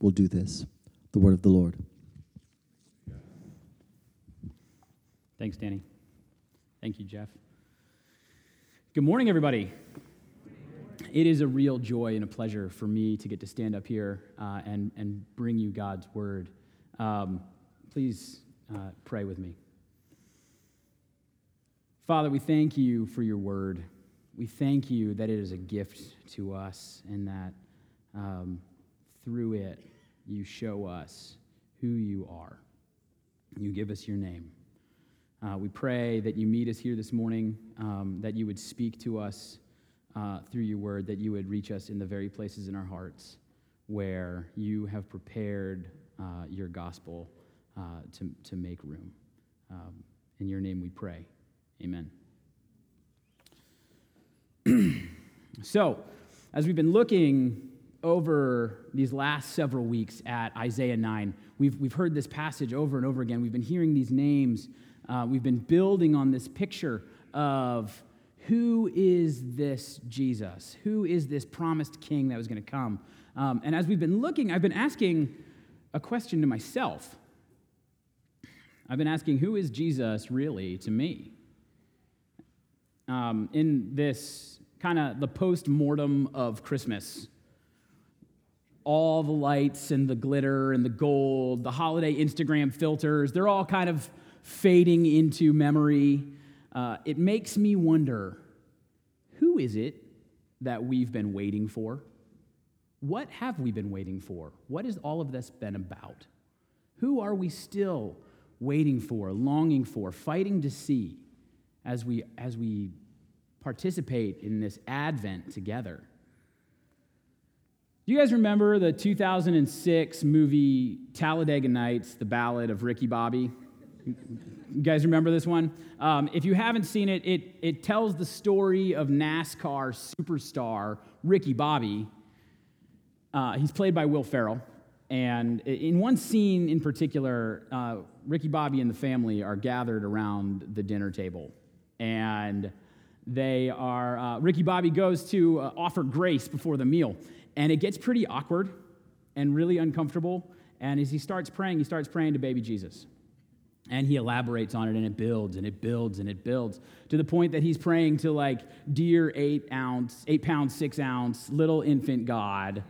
will do this. The word of the Lord. Thanks, Danny. Thank you, Jeff. Good morning, everybody. It is a real joy and a pleasure for me to get to stand up here uh, and, and bring you God's word. Um, please uh, pray with me. Father, we thank you for your word. We thank you that it is a gift to us and that um, through it you show us who you are. You give us your name. Uh, we pray that you meet us here this morning, um, that you would speak to us uh, through your word, that you would reach us in the very places in our hearts where you have prepared uh, your gospel uh, to, to make room. Um, in your name we pray. Amen. so, as we've been looking over these last several weeks at Isaiah 9, we've, we've heard this passage over and over again. We've been hearing these names uh, we've been building on this picture of who is this Jesus? Who is this promised king that was going to come? Um, and as we've been looking, I've been asking a question to myself. I've been asking, who is Jesus really to me? Um, in this kind of the post mortem of Christmas, all the lights and the glitter and the gold, the holiday Instagram filters, they're all kind of fading into memory, uh, it makes me wonder who is it that we've been waiting for? What have we been waiting for? What has all of this been about? Who are we still waiting for, longing for, fighting to see as we, as we participate in this Advent together? Do you guys remember the 2006 movie Talladega Nights, The Ballad of Ricky Bobby? You guys remember this one? Um, if you haven't seen it, it, it tells the story of NASCAR superstar Ricky Bobby. Uh, he's played by Will Ferrell. And in one scene in particular, uh, Ricky Bobby and the family are gathered around the dinner table. And they are, uh, Ricky Bobby goes to uh, offer grace before the meal. And it gets pretty awkward and really uncomfortable. And as he starts praying, he starts praying to baby Jesus. And he elaborates on it and it builds and it builds and it builds to the point that he's praying to like dear eight ounce, eight pound, six ounce, little infant God.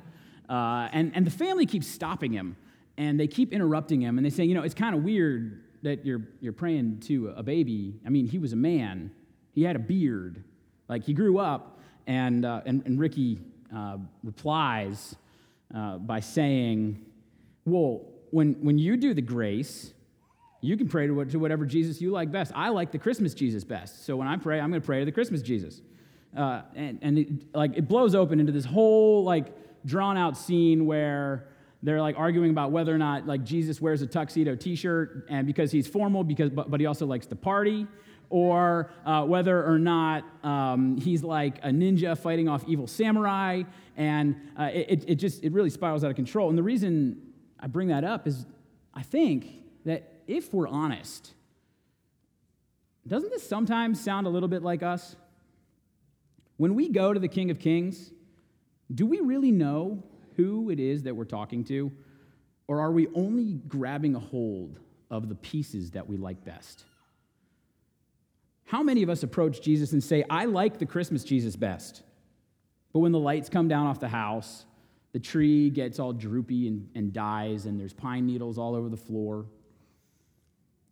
Uh, and, and the family keeps stopping him and they keep interrupting him and they say, you know, it's kind of weird that you're, you're praying to a baby. I mean, he was a man, he had a beard. Like he grew up, and, uh, and, and Ricky uh, replies uh, by saying, well, when, when you do the grace, you can pray to, to whatever Jesus you like best. I like the Christmas Jesus best. So when I pray, I'm going to pray to the Christmas Jesus. Uh, and and it, like it blows open into this whole like drawn out scene where they're like arguing about whether or not like Jesus wears a tuxedo T-shirt and because he's formal because but, but he also likes to party or uh, whether or not um, he's like a ninja fighting off evil samurai And uh, it, it just, it really spirals out of control. And the reason I bring that up is I think that if we're honest, doesn't this sometimes sound a little bit like us? When we go to the King of Kings, do we really know who it is that we're talking to? Or are we only grabbing a hold of the pieces that we like best? How many of us approach Jesus and say, I like the Christmas Jesus best? But when the lights come down off the house, the tree gets all droopy and, and dies, and there's pine needles all over the floor,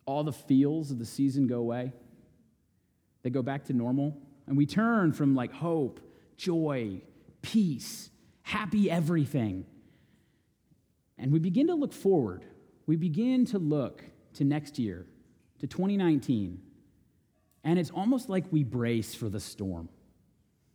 all the feels of the season go away. They go back to normal. And we turn from like hope, joy, peace, happy everything. And we begin to look forward. We begin to look to next year, to 2019. And it's almost like we brace for the storm.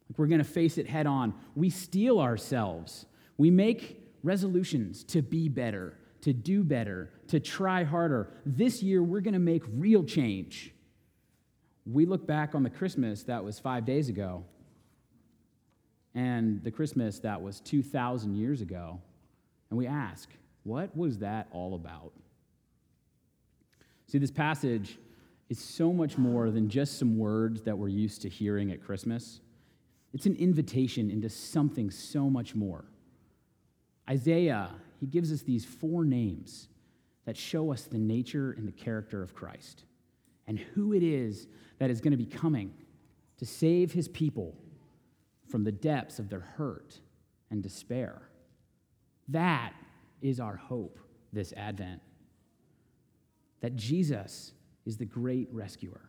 Like we're going to face it head on. We steel ourselves. We make resolutions to be better, to do better, to try harder. This year, we're going to make real change. We look back on the Christmas that was five days ago and the Christmas that was 2,000 years ago, and we ask, what was that all about? See, this passage is so much more than just some words that we're used to hearing at Christmas. It's an invitation into something so much more. Isaiah, he gives us these four names that show us the nature and the character of Christ and who it is that is going to be coming to save his people from the depths of their hurt and despair. That is our hope this Advent. That Jesus is the great rescuer,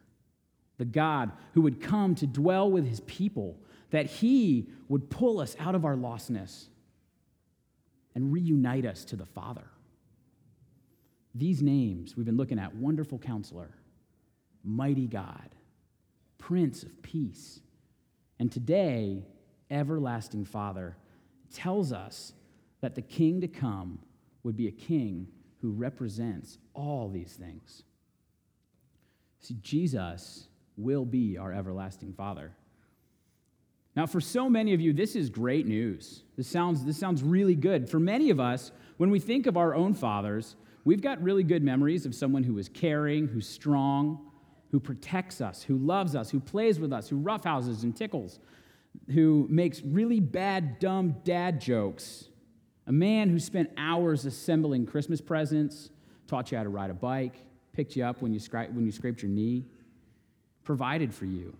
the God who would come to dwell with his people, that he would pull us out of our lostness and reunite us to the Father. These names we've been looking at Wonderful Counselor, Mighty God, Prince of Peace. And today, Everlasting Father tells us that the king to come would be a king who represents all these things. See, Jesus will be our everlasting Father. Now, for so many of you, this is great news. This sounds, this sounds really good. For many of us, when we think of our own fathers, we've got really good memories of someone who is caring, who's strong, who protects us, who loves us, who plays with us, who roughhouses and tickles, who makes really bad, dumb dad jokes, a man who spent hours assembling Christmas presents, taught you how to ride a bike, picked you up when you, scra- when you scraped your knee, provided for you,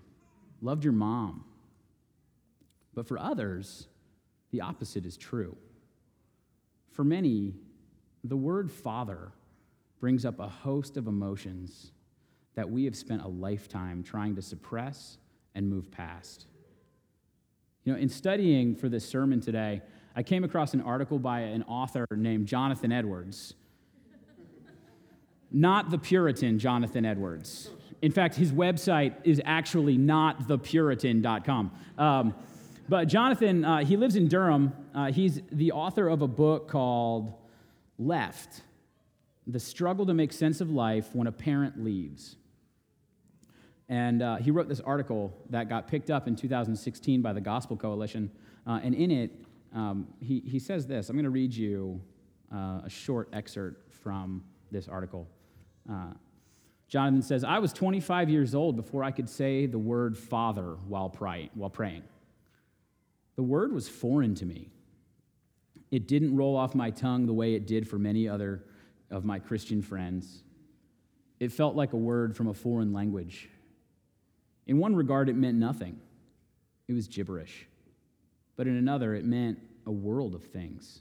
loved your mom. But for others, the opposite is true. For many, the word father brings up a host of emotions that we have spent a lifetime trying to suppress and move past. You know, in studying for this sermon today, I came across an article by an author named Jonathan Edwards. Not the Puritan Jonathan Edwards. In fact, his website is actually not thepuritan.com. Um, but Jonathan, uh, he lives in Durham. Uh, he's the author of a book called Left The Struggle to Make Sense of Life When a Parent Leaves. And uh, he wrote this article that got picked up in 2016 by the Gospel Coalition. Uh, and in it, um, he, he says this I'm going to read you uh, a short excerpt from this article. Uh, Jonathan says, I was 25 years old before I could say the word father while, pray, while praying. The word was foreign to me. It didn't roll off my tongue the way it did for many other of my Christian friends. It felt like a word from a foreign language. In one regard, it meant nothing, it was gibberish. But in another, it meant a world of things.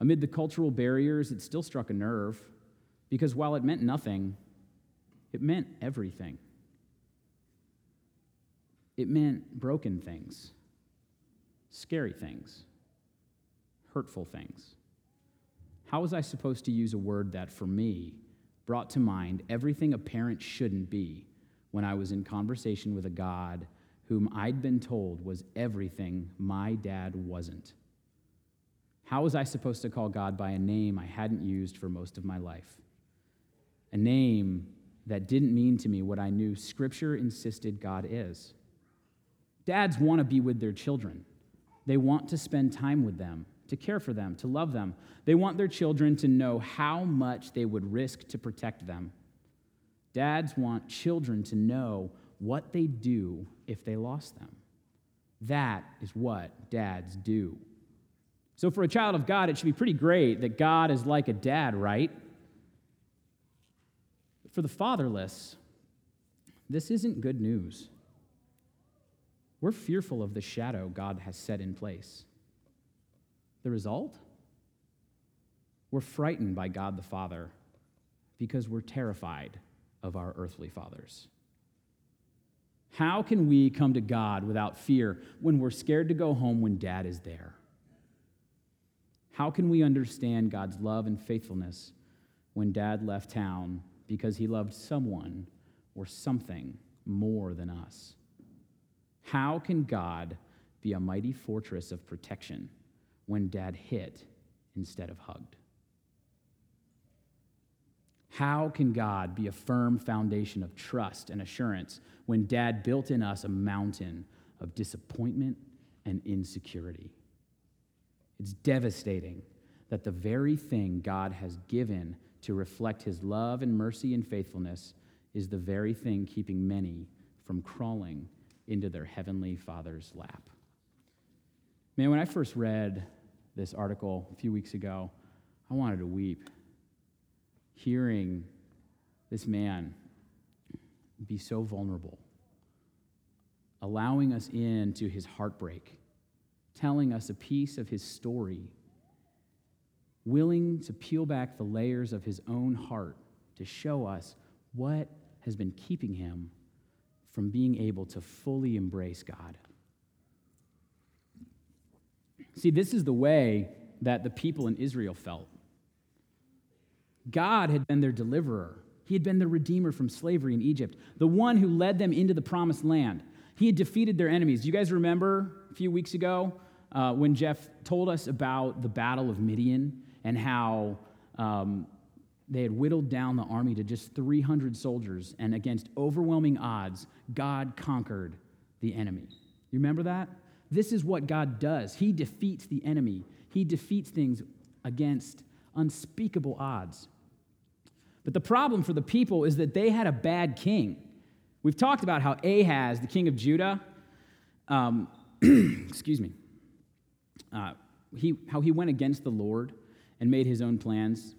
Amid the cultural barriers, it still struck a nerve because while it meant nothing, it meant everything. It meant broken things, scary things, hurtful things. How was I supposed to use a word that, for me, brought to mind everything a parent shouldn't be when I was in conversation with a God whom I'd been told was everything my dad wasn't. How was I supposed to call God by a name I hadn't used for most of my life? A name that didn't mean to me what I knew Scripture insisted God is. Dads want to be with their children, They want to spend time with them, to care for them, to love them. They want their children to know how much they would risk to protect them. Dads want children to know what they'd do if they lost them. That is what dads do. So, for a child of God, it should be pretty great that God is like a dad, right? For the fatherless, this isn't good news. We're fearful of the shadow God has set in place. The result? We're frightened by God the Father because we're terrified of our earthly fathers. How can we come to God without fear when we're scared to go home when dad is there? How can we understand God's love and faithfulness when dad left town because he loved someone or something more than us? How can God be a mighty fortress of protection when dad hit instead of hugged? How can God be a firm foundation of trust and assurance when dad built in us a mountain of disappointment and insecurity? It's devastating that the very thing God has given to reflect his love and mercy and faithfulness is the very thing keeping many from crawling into their heavenly Father's lap. Man, when I first read this article a few weeks ago, I wanted to weep hearing this man be so vulnerable, allowing us into his heartbreak, telling us a piece of his story, willing to peel back the layers of his own heart to show us what has been keeping him from being able to fully embrace God. See, this is the way that the people in Israel felt. God had been their deliverer. He had been the redeemer from slavery in Egypt, the one who led them into the promised land. He had defeated their enemies. Do you guys remember a few weeks ago uh, when Jeff told us about the Battle of Midian and how um, they had whittled down the army to just 300 soldiers, and against overwhelming odds, God conquered the enemy? You remember that? This is what God does. He defeats the enemy, He defeats things against unspeakable odds. But the problem for the people is that they had a bad king. We've talked about how Ahaz, the king of Judah, um, excuse me, uh, he, how he went against the Lord and made his own plans.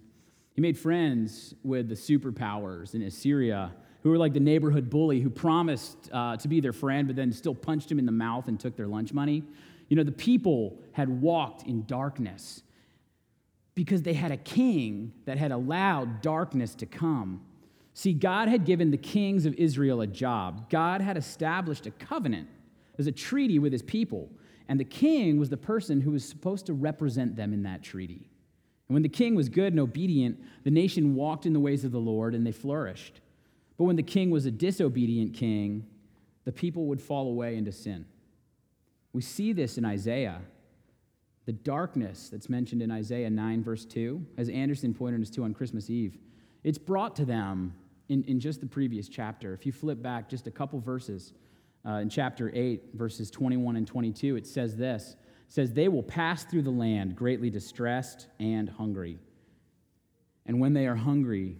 He made friends with the superpowers in Assyria, who were like the neighborhood bully who promised uh, to be their friend, but then still punched him in the mouth and took their lunch money. You know, the people had walked in darkness because they had a king that had allowed darkness to come. See, God had given the kings of Israel a job. God had established a covenant as a treaty with his people. And the king was the person who was supposed to represent them in that treaty. And when the king was good and obedient, the nation walked in the ways of the Lord and they flourished. But when the king was a disobedient king, the people would fall away into sin. We see this in Isaiah the darkness that's mentioned in Isaiah 9, verse 2, as Anderson pointed us to on Christmas Eve, it's brought to them in, in just the previous chapter. If you flip back just a couple verses, uh, in chapter 8, verses 21 and 22, it says this says, They will pass through the land greatly distressed and hungry. And when they are hungry,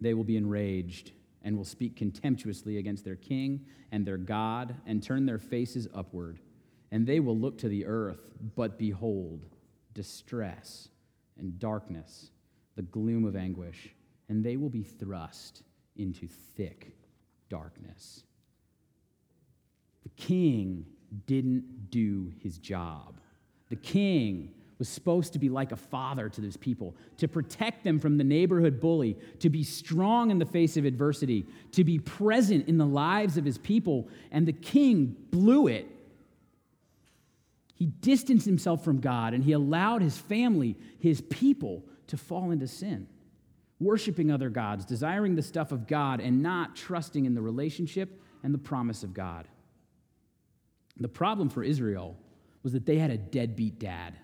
they will be enraged and will speak contemptuously against their king and their God and turn their faces upward and they will look to the earth, but behold, distress and darkness, the gloom of anguish, and they will be thrust into thick darkness. The king didn't do his job. The king was supposed to be like a father to those people, to protect them from the neighborhood bully, to be strong in the face of adversity, to be present in the lives of his people. And the king blew it he distanced himself from God and he allowed his family, his people, to fall into sin, worshiping other gods, desiring the stuff of God, and not trusting in the relationship and the promise of God. The problem for Israel was that they had a deadbeat dad.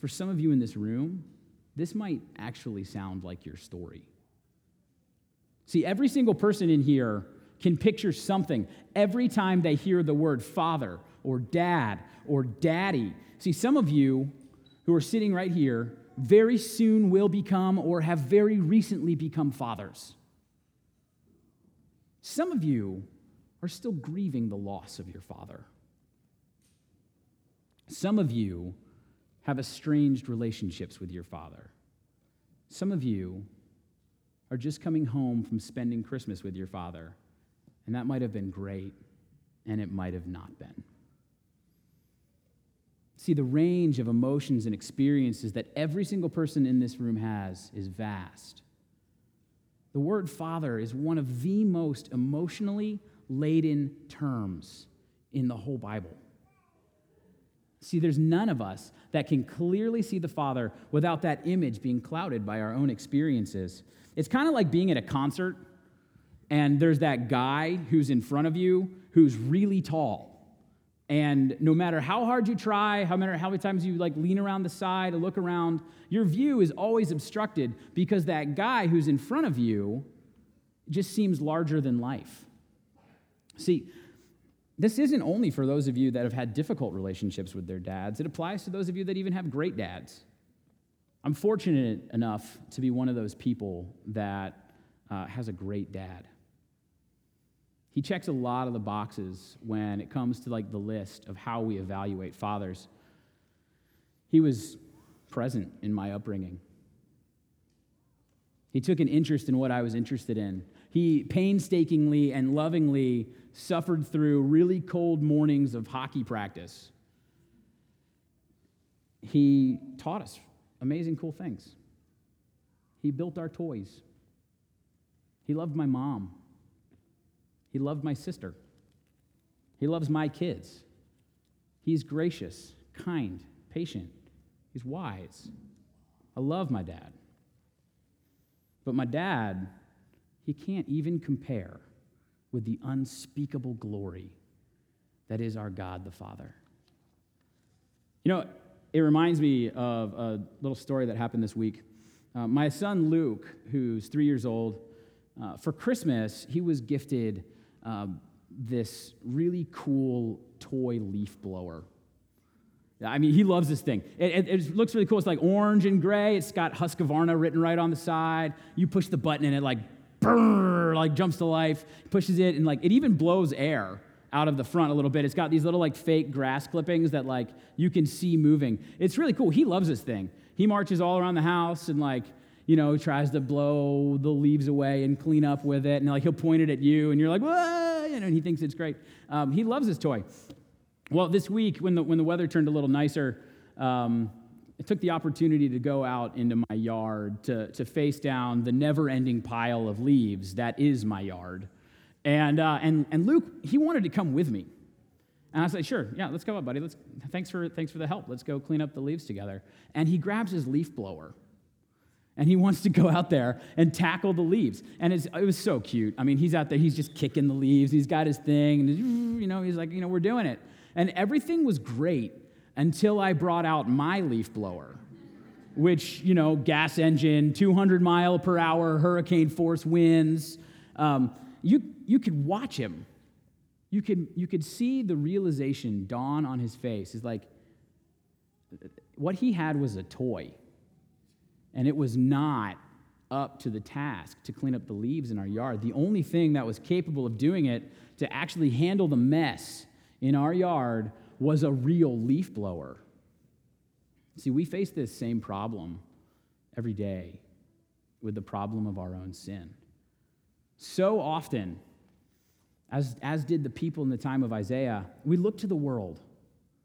For some of you in this room, this might actually sound like your story. See, every single person in here can picture something every time they hear the word father or dad or daddy. See, some of you who are sitting right here very soon will become or have very recently become fathers. Some of you are still grieving the loss of your father. Some of you have estranged relationships with your father. Some of you are just coming home from spending Christmas with your father, and that might have been great, and it might have not been. See, the range of emotions and experiences that every single person in this room has is vast. The word father is one of the most emotionally laden terms in the whole Bible. See, there's none of us that can clearly see the Father without that image being clouded by our own experiences. It's kind of like being at a concert and there's that guy who's in front of you who's really tall. And no matter how hard you try, how matter how many times you like lean around the side or look around, your view is always obstructed because that guy who's in front of you just seems larger than life. See, this isn't only for those of you that have had difficult relationships with their dads, it applies to those of you that even have great dads. I'm fortunate enough to be one of those people that uh, has a great dad. He checks a lot of the boxes when it comes to like the list of how we evaluate fathers. He was present in my upbringing. He took an interest in what I was interested in. He painstakingly and lovingly suffered through really cold mornings of hockey practice. He taught us amazing, cool things. He built our toys. He loved my mom. He loved my sister. He loves my kids. He's gracious, kind, patient. He's wise. I love my dad. But my dad, he can't even compare with the unspeakable glory that is our God the Father. You know, it reminds me of a little story that happened this week. Uh, my son Luke, who's three years old, uh, for Christmas, he was gifted uh, this really cool toy leaf blower. I mean, he loves this thing. It, it, it, looks really cool. It's like orange and gray. It's got Husqvarna written right on the side. You push the button and it like brrr, like jumps to life, pushes it, and like it even blows air out of the front a little bit. It's got these little like fake grass clippings that like you can see moving. It's really cool. He loves this thing. He marches all around the house and like you know tries to blow the leaves away and clean up with it, and like he'll point it at you, and you're like, whoa, and he thinks it's great. Um, he loves this toy. Well, this week when the when the weather turned a little nicer. Um, took the opportunity to go out into my yard to, to face down the never ending pile of leaves that is my yard. And, uh, and, and Luke, he wanted to come with me. And I said, sure, yeah, let's go up, buddy. Let's, thanks, for, thanks for the help. Let's go clean up the leaves together. And he grabs his leaf blower. And he wants to go out there and tackle the leaves. And it was so cute. I mean, he's out there, he's just kicking the leaves. He's got his thing. And, you know, he's like, you know, we're doing it. And everything was great until I brought out my leaf blower, which, you know, gas engine, 200 mile per hour, hurricane force winds. Um, you, you could watch him. You could, you could see the realization dawn on his face. Is like, what he had was a toy, and it was not up to the task to clean up the leaves in our yard. The only thing that was capable of doing it to actually handle the mess in our yard was a real leaf blower. See, we face this same problem every day with the problem of our own sin. So often, as, as did the people in the time of Isaiah, we look to the world,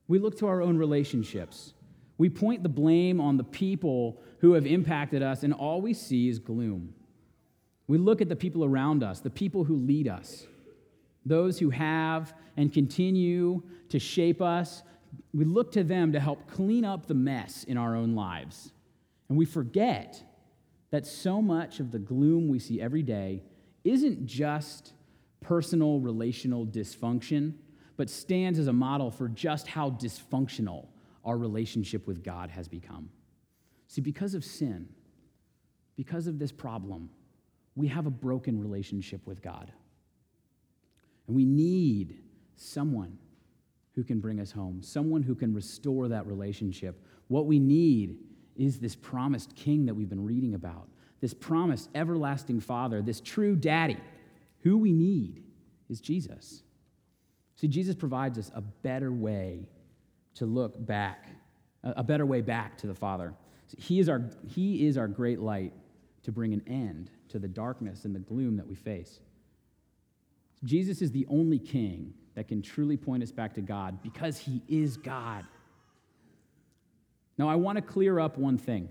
we look to our own relationships. We point the blame on the people who have impacted us, and all we see is gloom. We look at the people around us, the people who lead us, those who have and continue to shape us, we look to them to help clean up the mess in our own lives. And we forget that so much of the gloom we see every day isn't just personal relational dysfunction, but stands as a model for just how dysfunctional our relationship with God has become. See, because of sin, because of this problem, we have a broken relationship with God. And we need someone who can bring us home, someone who can restore that relationship. What we need is this promised king that we've been reading about, this promised everlasting father, this true daddy. Who we need is Jesus. See, Jesus provides us a better way to look back, a better way back to the Father. He is our, he is our great light to bring an end to the darkness and the gloom that we face. Jesus is the only king that can truly point us back to God because he is God. Now, I want to clear up one thing.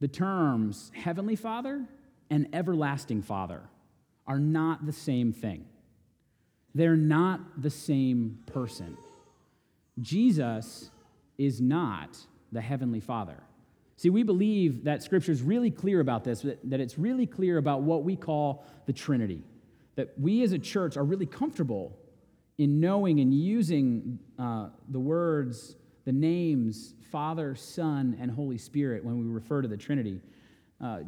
The terms Heavenly Father and Everlasting Father are not the same thing. They're not the same person. Jesus is not the Heavenly Father. See, we believe that Scripture is really clear about this, that it's really clear about what we call the Trinity. That we as a church are really comfortable in knowing and using uh, the words, the names Father, Son, and Holy Spirit when we refer to the Trinity. Uh,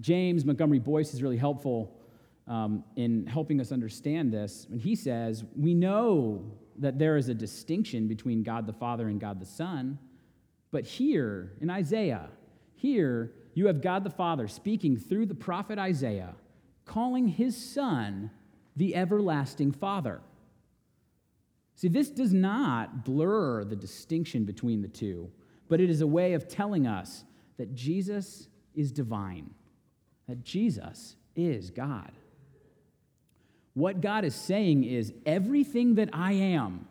James Montgomery Boice is really helpful um, in helping us understand this. And he says, We know that there is a distinction between God the Father and God the Son, but here in Isaiah, here you have God the Father speaking through the prophet Isaiah, calling his Son the everlasting Father. See, this does not blur the distinction between the two, but it is a way of telling us that Jesus is divine, that Jesus is God. What God is saying is everything that I am,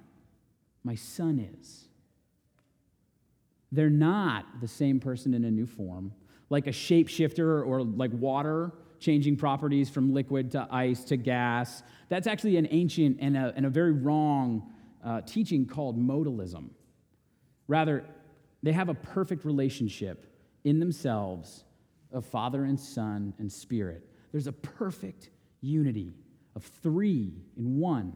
my son is. They're not the same person in a new form, like a shapeshifter or like water changing properties from liquid to ice to gas. That's actually an ancient and a, and a very wrong uh, teaching called modalism. Rather, they have a perfect relationship in themselves of Father and Son and Spirit. There's a perfect unity of three in one.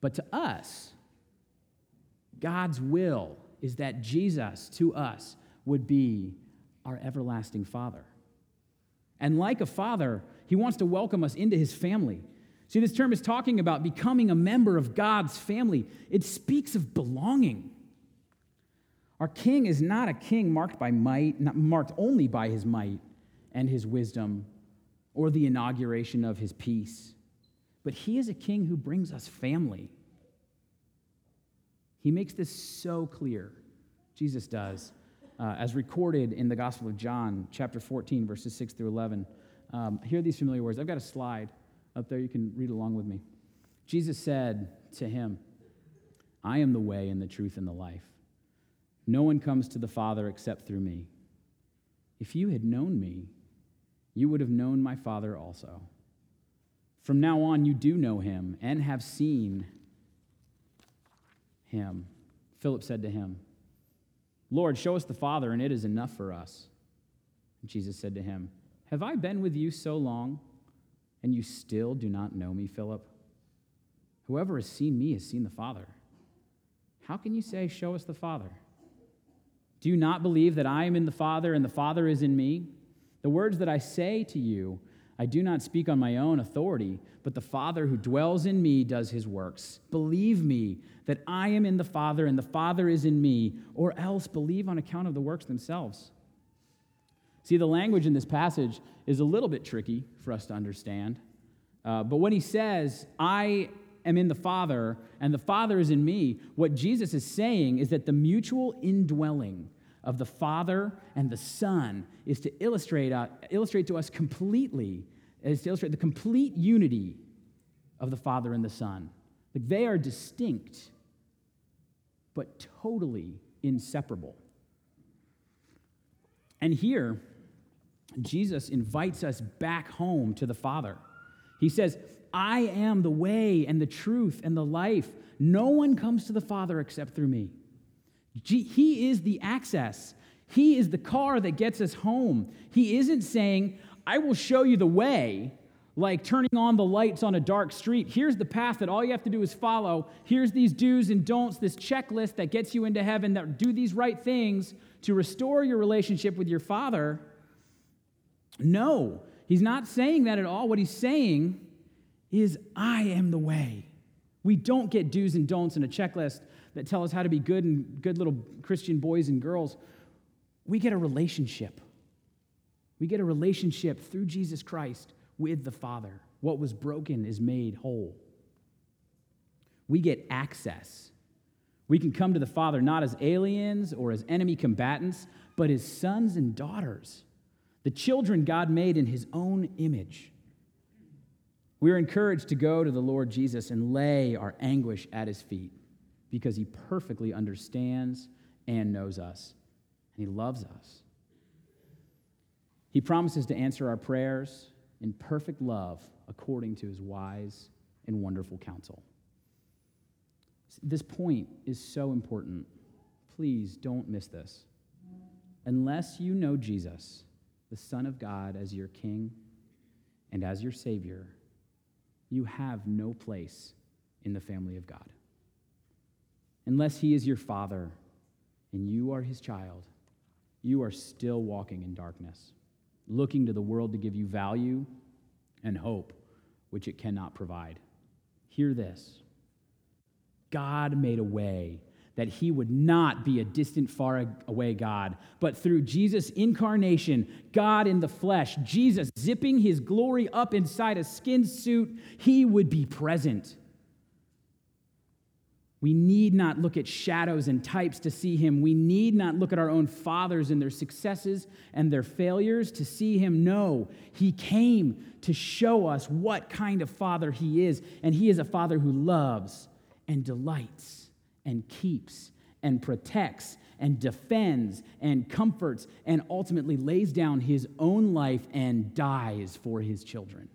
But to us, God's will is that Jesus to us would be our everlasting Father. And like a father, he wants to welcome us into his family. See, this term is talking about becoming a member of God's family, it speaks of belonging. Our king is not a king marked by might, not marked only by his might and his wisdom or the inauguration of his peace. But he is a king who brings us family. He makes this so clear. Jesus does, uh, as recorded in the Gospel of John, chapter 14, verses 6 through 11. Um, hear these familiar words. I've got a slide up there. You can read along with me. Jesus said to him, I am the way and the truth and the life. No one comes to the Father except through me. If you had known me, you would have known my Father also. From now on, you do know him and have seen him. Philip said to him, Lord, show us the Father, and it is enough for us. Jesus said to him, Have I been with you so long, and you still do not know me, Philip? Whoever has seen me has seen the Father. How can you say, Show us the Father? Do you not believe that I am in the Father and the Father is in me? The words that I say to you, I do not speak on my own authority, but the Father who dwells in me does his works. Believe me that I am in the Father and the Father is in me, or else believe on account of the works themselves. See, the language in this passage is a little bit tricky for us to understand. Uh, but when he says, I am in the Father and the Father is in me, what Jesus is saying is that the mutual indwelling of the Father and the Son is to illustrate, uh, illustrate to us completely, is to illustrate the complete unity of the Father and the Son. Like they are distinct, but totally inseparable. And here, Jesus invites us back home to the Father. He says, I am the way and the truth and the life. No one comes to the Father except through me. He is the access. He is the car that gets us home. He isn't saying, I will show you the way, like turning on the lights on a dark street. Here's the path that all you have to do is follow. Here's these do's and don'ts, this checklist that gets you into heaven, that do these right things to restore your relationship with your Father. No, he's not saying that at all. What he's saying is I am the way. We don't get do's and don'ts in a checklist that tell us how to be good and good little Christian boys and girls. We get a relationship. We get a relationship through Jesus Christ with the Father. What was broken is made whole. We get access. We can come to the Father not as aliens or as enemy combatants, but as sons and daughters, the children God made in his own image. We are encouraged to go to the Lord Jesus and lay our anguish at his feet because he perfectly understands and knows us, and he loves us. He promises to answer our prayers in perfect love according to his wise and wonderful counsel. This point is so important. Please don't miss this. Unless you know Jesus, the Son of God, as your King and as your Savior, you have no place in the family of God. Unless He is your Father and you are His child, you are still walking in darkness, looking to the world to give you value and hope, which it cannot provide. Hear this God made a way that he would not be a distant, far away God, but through Jesus' incarnation, God in the flesh, Jesus zipping his glory up inside a skin suit, he would be present. We need not look at shadows and types to see him. We need not look at our own fathers and their successes and their failures to see him. No, he came to show us what kind of father he is, and he is a father who loves and delights and keeps and protects and defends and comforts and ultimately lays down his own life and dies for his children.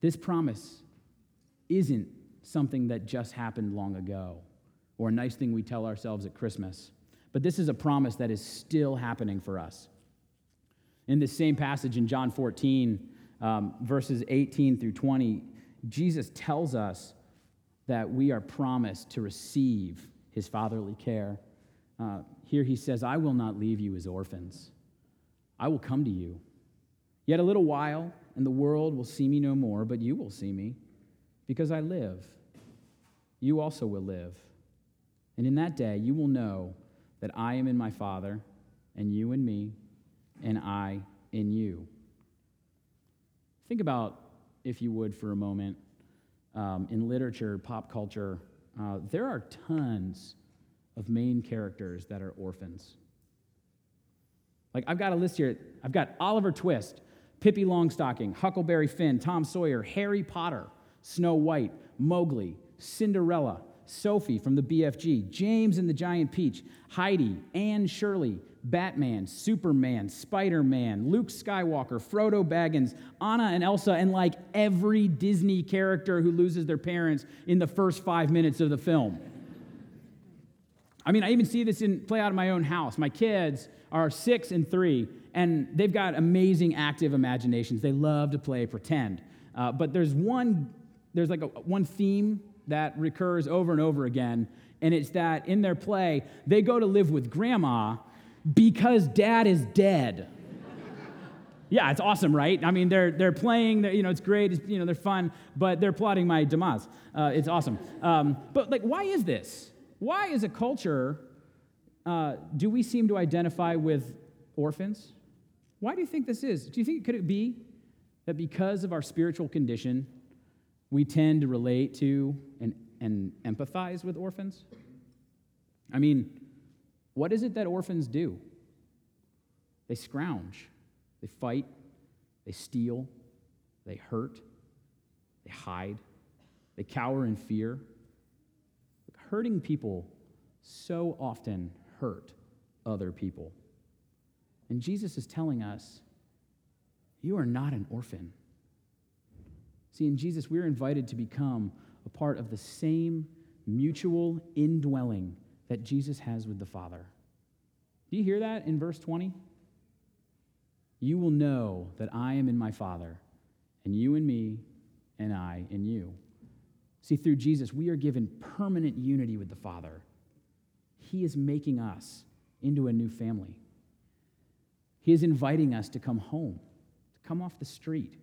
This promise isn't something that just happened long ago or a nice thing we tell ourselves at Christmas, but this is a promise that is still happening for us. In this same passage in John 14, um, verses 18 through 20, Jesus tells us that we are promised to receive his fatherly care. Uh, here he says, I will not leave you as orphans. I will come to you. Yet a little while, and the world will see me no more, but you will see me, because I live. You also will live. And in that day, you will know that I am in my Father, and you in me, and I in you. Think about, if you would, for a moment, um, in literature, pop culture, uh, there are tons of main characters that are orphans. Like, I've got a list here. I've got Oliver Twist, Pippi Longstocking, Huckleberry Finn, Tom Sawyer, Harry Potter, Snow White, Mowgli, Cinderella, Sophie from the BFG, James and the Giant Peach, Heidi, Anne Shirley, Batman, Superman, Spider Man, Luke Skywalker, Frodo Baggins, Anna and Elsa, and like every Disney character who loses their parents in the first five minutes of the film. I mean, I even see this in play out in my own house. My kids are six and three, and they've got amazing active imaginations. They love to play pretend. Uh, but there's one, there's like a, one theme that recurs over and over again, and it's that in their play, they go to live with grandma because dad is dead. yeah, it's awesome, right? I mean, they're, they're playing, they're, you know, it's great, it's, you know, they're fun, but they're plotting my demise. Uh, it's awesome. Um, but, like, why is this? Why, as a culture, uh, do we seem to identify with orphans? Why do you think this is? Do you think, could it be that because of our spiritual condition, we tend to relate to and, and empathize with orphans? I mean, what is it that orphans do? They scrounge, they fight, they steal, they hurt, they hide, they cower in fear. Hurting people so often hurt other people. And Jesus is telling us, you are not an orphan. See, in Jesus, we're invited to become a part of the same mutual indwelling that Jesus has with the Father. Do you hear that in verse 20? You will know that I am in my Father, and you in me, and I in you. See, through Jesus, we are given permanent unity with the Father. He is making us into a new family. He is inviting us to come home, to come off the street.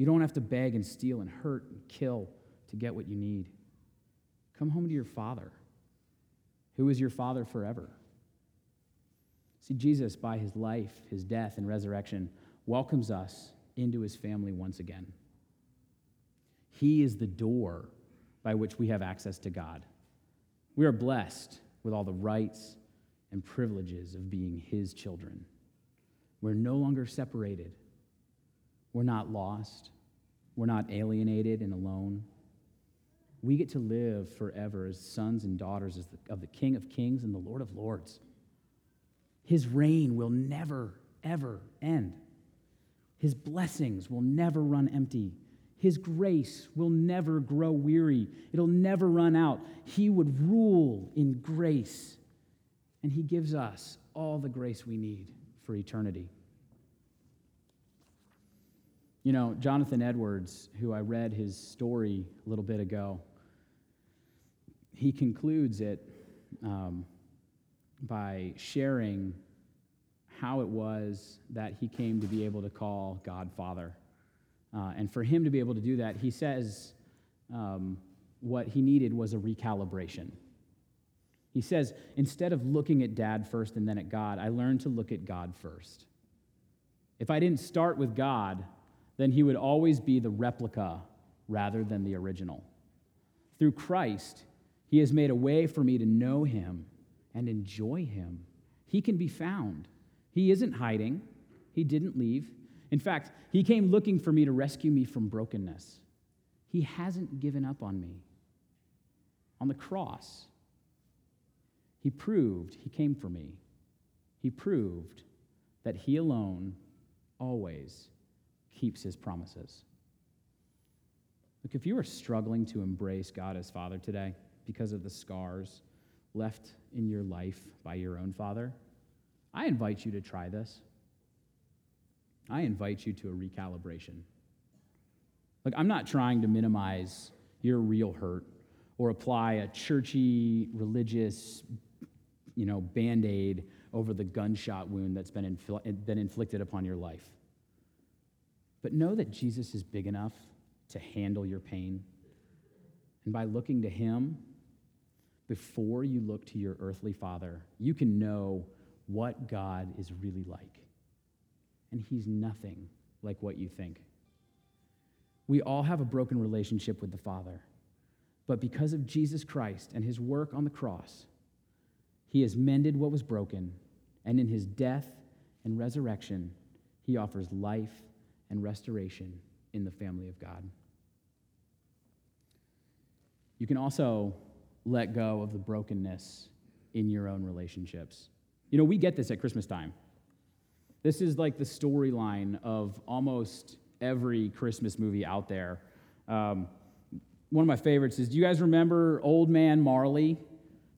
You don't have to beg and steal and hurt and kill to get what you need. Come home to your Father, who is your Father forever. See, Jesus, by his life, his death, and resurrection, welcomes us into his family once again. He is the door by which we have access to God. We are blessed with all the rights and privileges of being his children. We're no longer separated. We're not lost. We're not alienated and alone. We get to live forever as sons and daughters of the King of Kings and the Lord of Lords. His reign will never, ever end. His blessings will never run empty. His grace will never grow weary. It'll never run out. He would rule in grace. And He gives us all the grace we need for eternity. You know, Jonathan Edwards, who I read his story a little bit ago, he concludes it um, by sharing how it was that he came to be able to call God Father. Uh, and for him to be able to do that, he says um, what he needed was a recalibration. He says, instead of looking at dad first and then at God, I learned to look at God first. If I didn't start with God, then he would always be the replica rather than the original. Through Christ, he has made a way for me to know him and enjoy him. He can be found. He isn't hiding, he didn't leave. In fact, he came looking for me to rescue me from brokenness. He hasn't given up on me. On the cross, he proved he came for me. He proved that he alone always keeps his promises. Look, if you are struggling to embrace God as Father today because of the scars left in your life by your own father, I invite you to try this. I invite you to a recalibration. Look, I'm not trying to minimize your real hurt or apply a churchy, religious, you know, band aid over the gunshot wound that's been, infl- been inflicted upon your life. But know that Jesus is big enough to handle your pain. And by looking to him, before you look to your earthly father, you can know what God is really like. And he's nothing like what you think. We all have a broken relationship with the Father. But because of Jesus Christ and his work on the cross, he has mended what was broken. And in his death and resurrection, he offers life and restoration in the family of God. You can also let go of the brokenness in your own relationships. You know, we get this at Christmas time. This is like the storyline of almost every Christmas movie out there. Um, one of my favorites is do you guys remember Old Man Marley,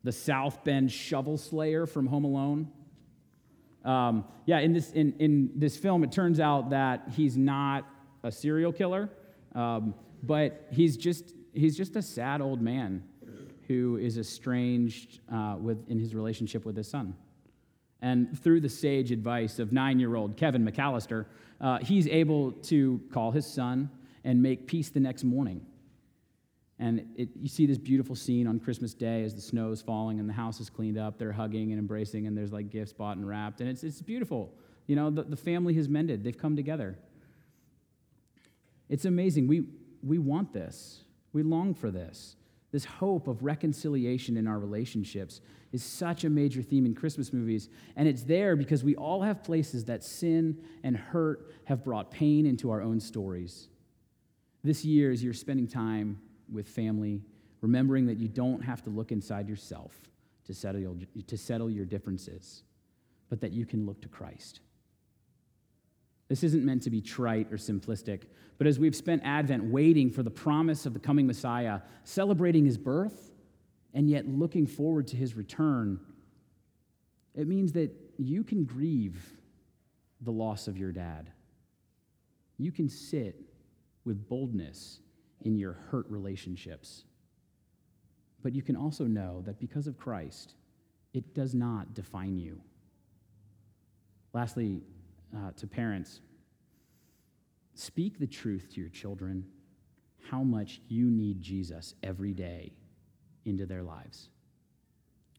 the South Bend shovel slayer from Home Alone? Um, yeah, in this, in, in this film, it turns out that he's not a serial killer, um, but he's just, he's just a sad old man who is estranged uh, with, in his relationship with his son. And through the sage advice of nine year old Kevin McCallister, uh, he's able to call his son and make peace the next morning. And it, you see this beautiful scene on Christmas Day as the snow is falling and the house is cleaned up. They're hugging and embracing, and there's like gifts bought and wrapped. And it's, it's beautiful. You know, the, the family has mended, they've come together. It's amazing. We, we want this, we long for this. This hope of reconciliation in our relationships is such a major theme in Christmas movies. And it's there because we all have places that sin and hurt have brought pain into our own stories. This year, as you're spending time with family, remembering that you don't have to look inside yourself to settle your, to settle your differences, but that you can look to Christ. This isn't meant to be trite or simplistic, but as we've spent Advent waiting for the promise of the coming Messiah, celebrating his birth, and yet looking forward to his return, it means that you can grieve the loss of your dad. You can sit with boldness in your hurt relationships. But you can also know that because of Christ, it does not define you. Lastly, uh, to parents, Speak the truth to your children how much you need Jesus every day into their lives.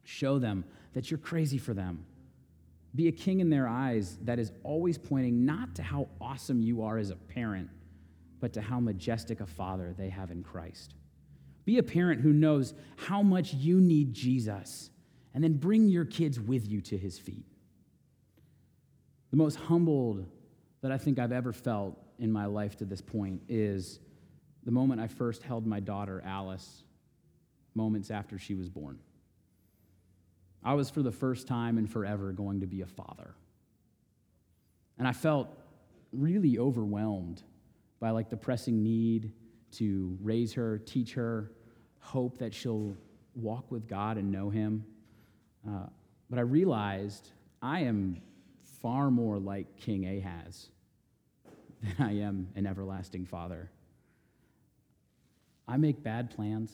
Show them that you're crazy for them. Be a king in their eyes that is always pointing not to how awesome you are as a parent, but to how majestic a father they have in Christ. Be a parent who knows how much you need Jesus, and then bring your kids with you to his feet. The most humbled that I think I've ever felt in my life to this point is the moment I first held my daughter, Alice, moments after she was born. I was for the first time and forever going to be a father. And I felt really overwhelmed by like the pressing need to raise her, teach her, hope that she'll walk with God and know Him. Uh, but I realized I am far more like King Ahaz than I am an everlasting father. I make bad plans.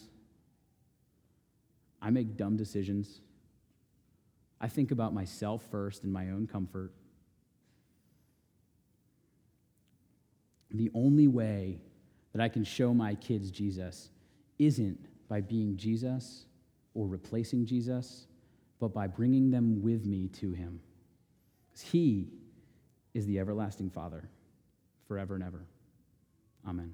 I make dumb decisions. I think about myself first and my own comfort. The only way that I can show my kids Jesus isn't by being Jesus or replacing Jesus, but by bringing them with me to him. Because he is the everlasting Father forever and ever. Amen.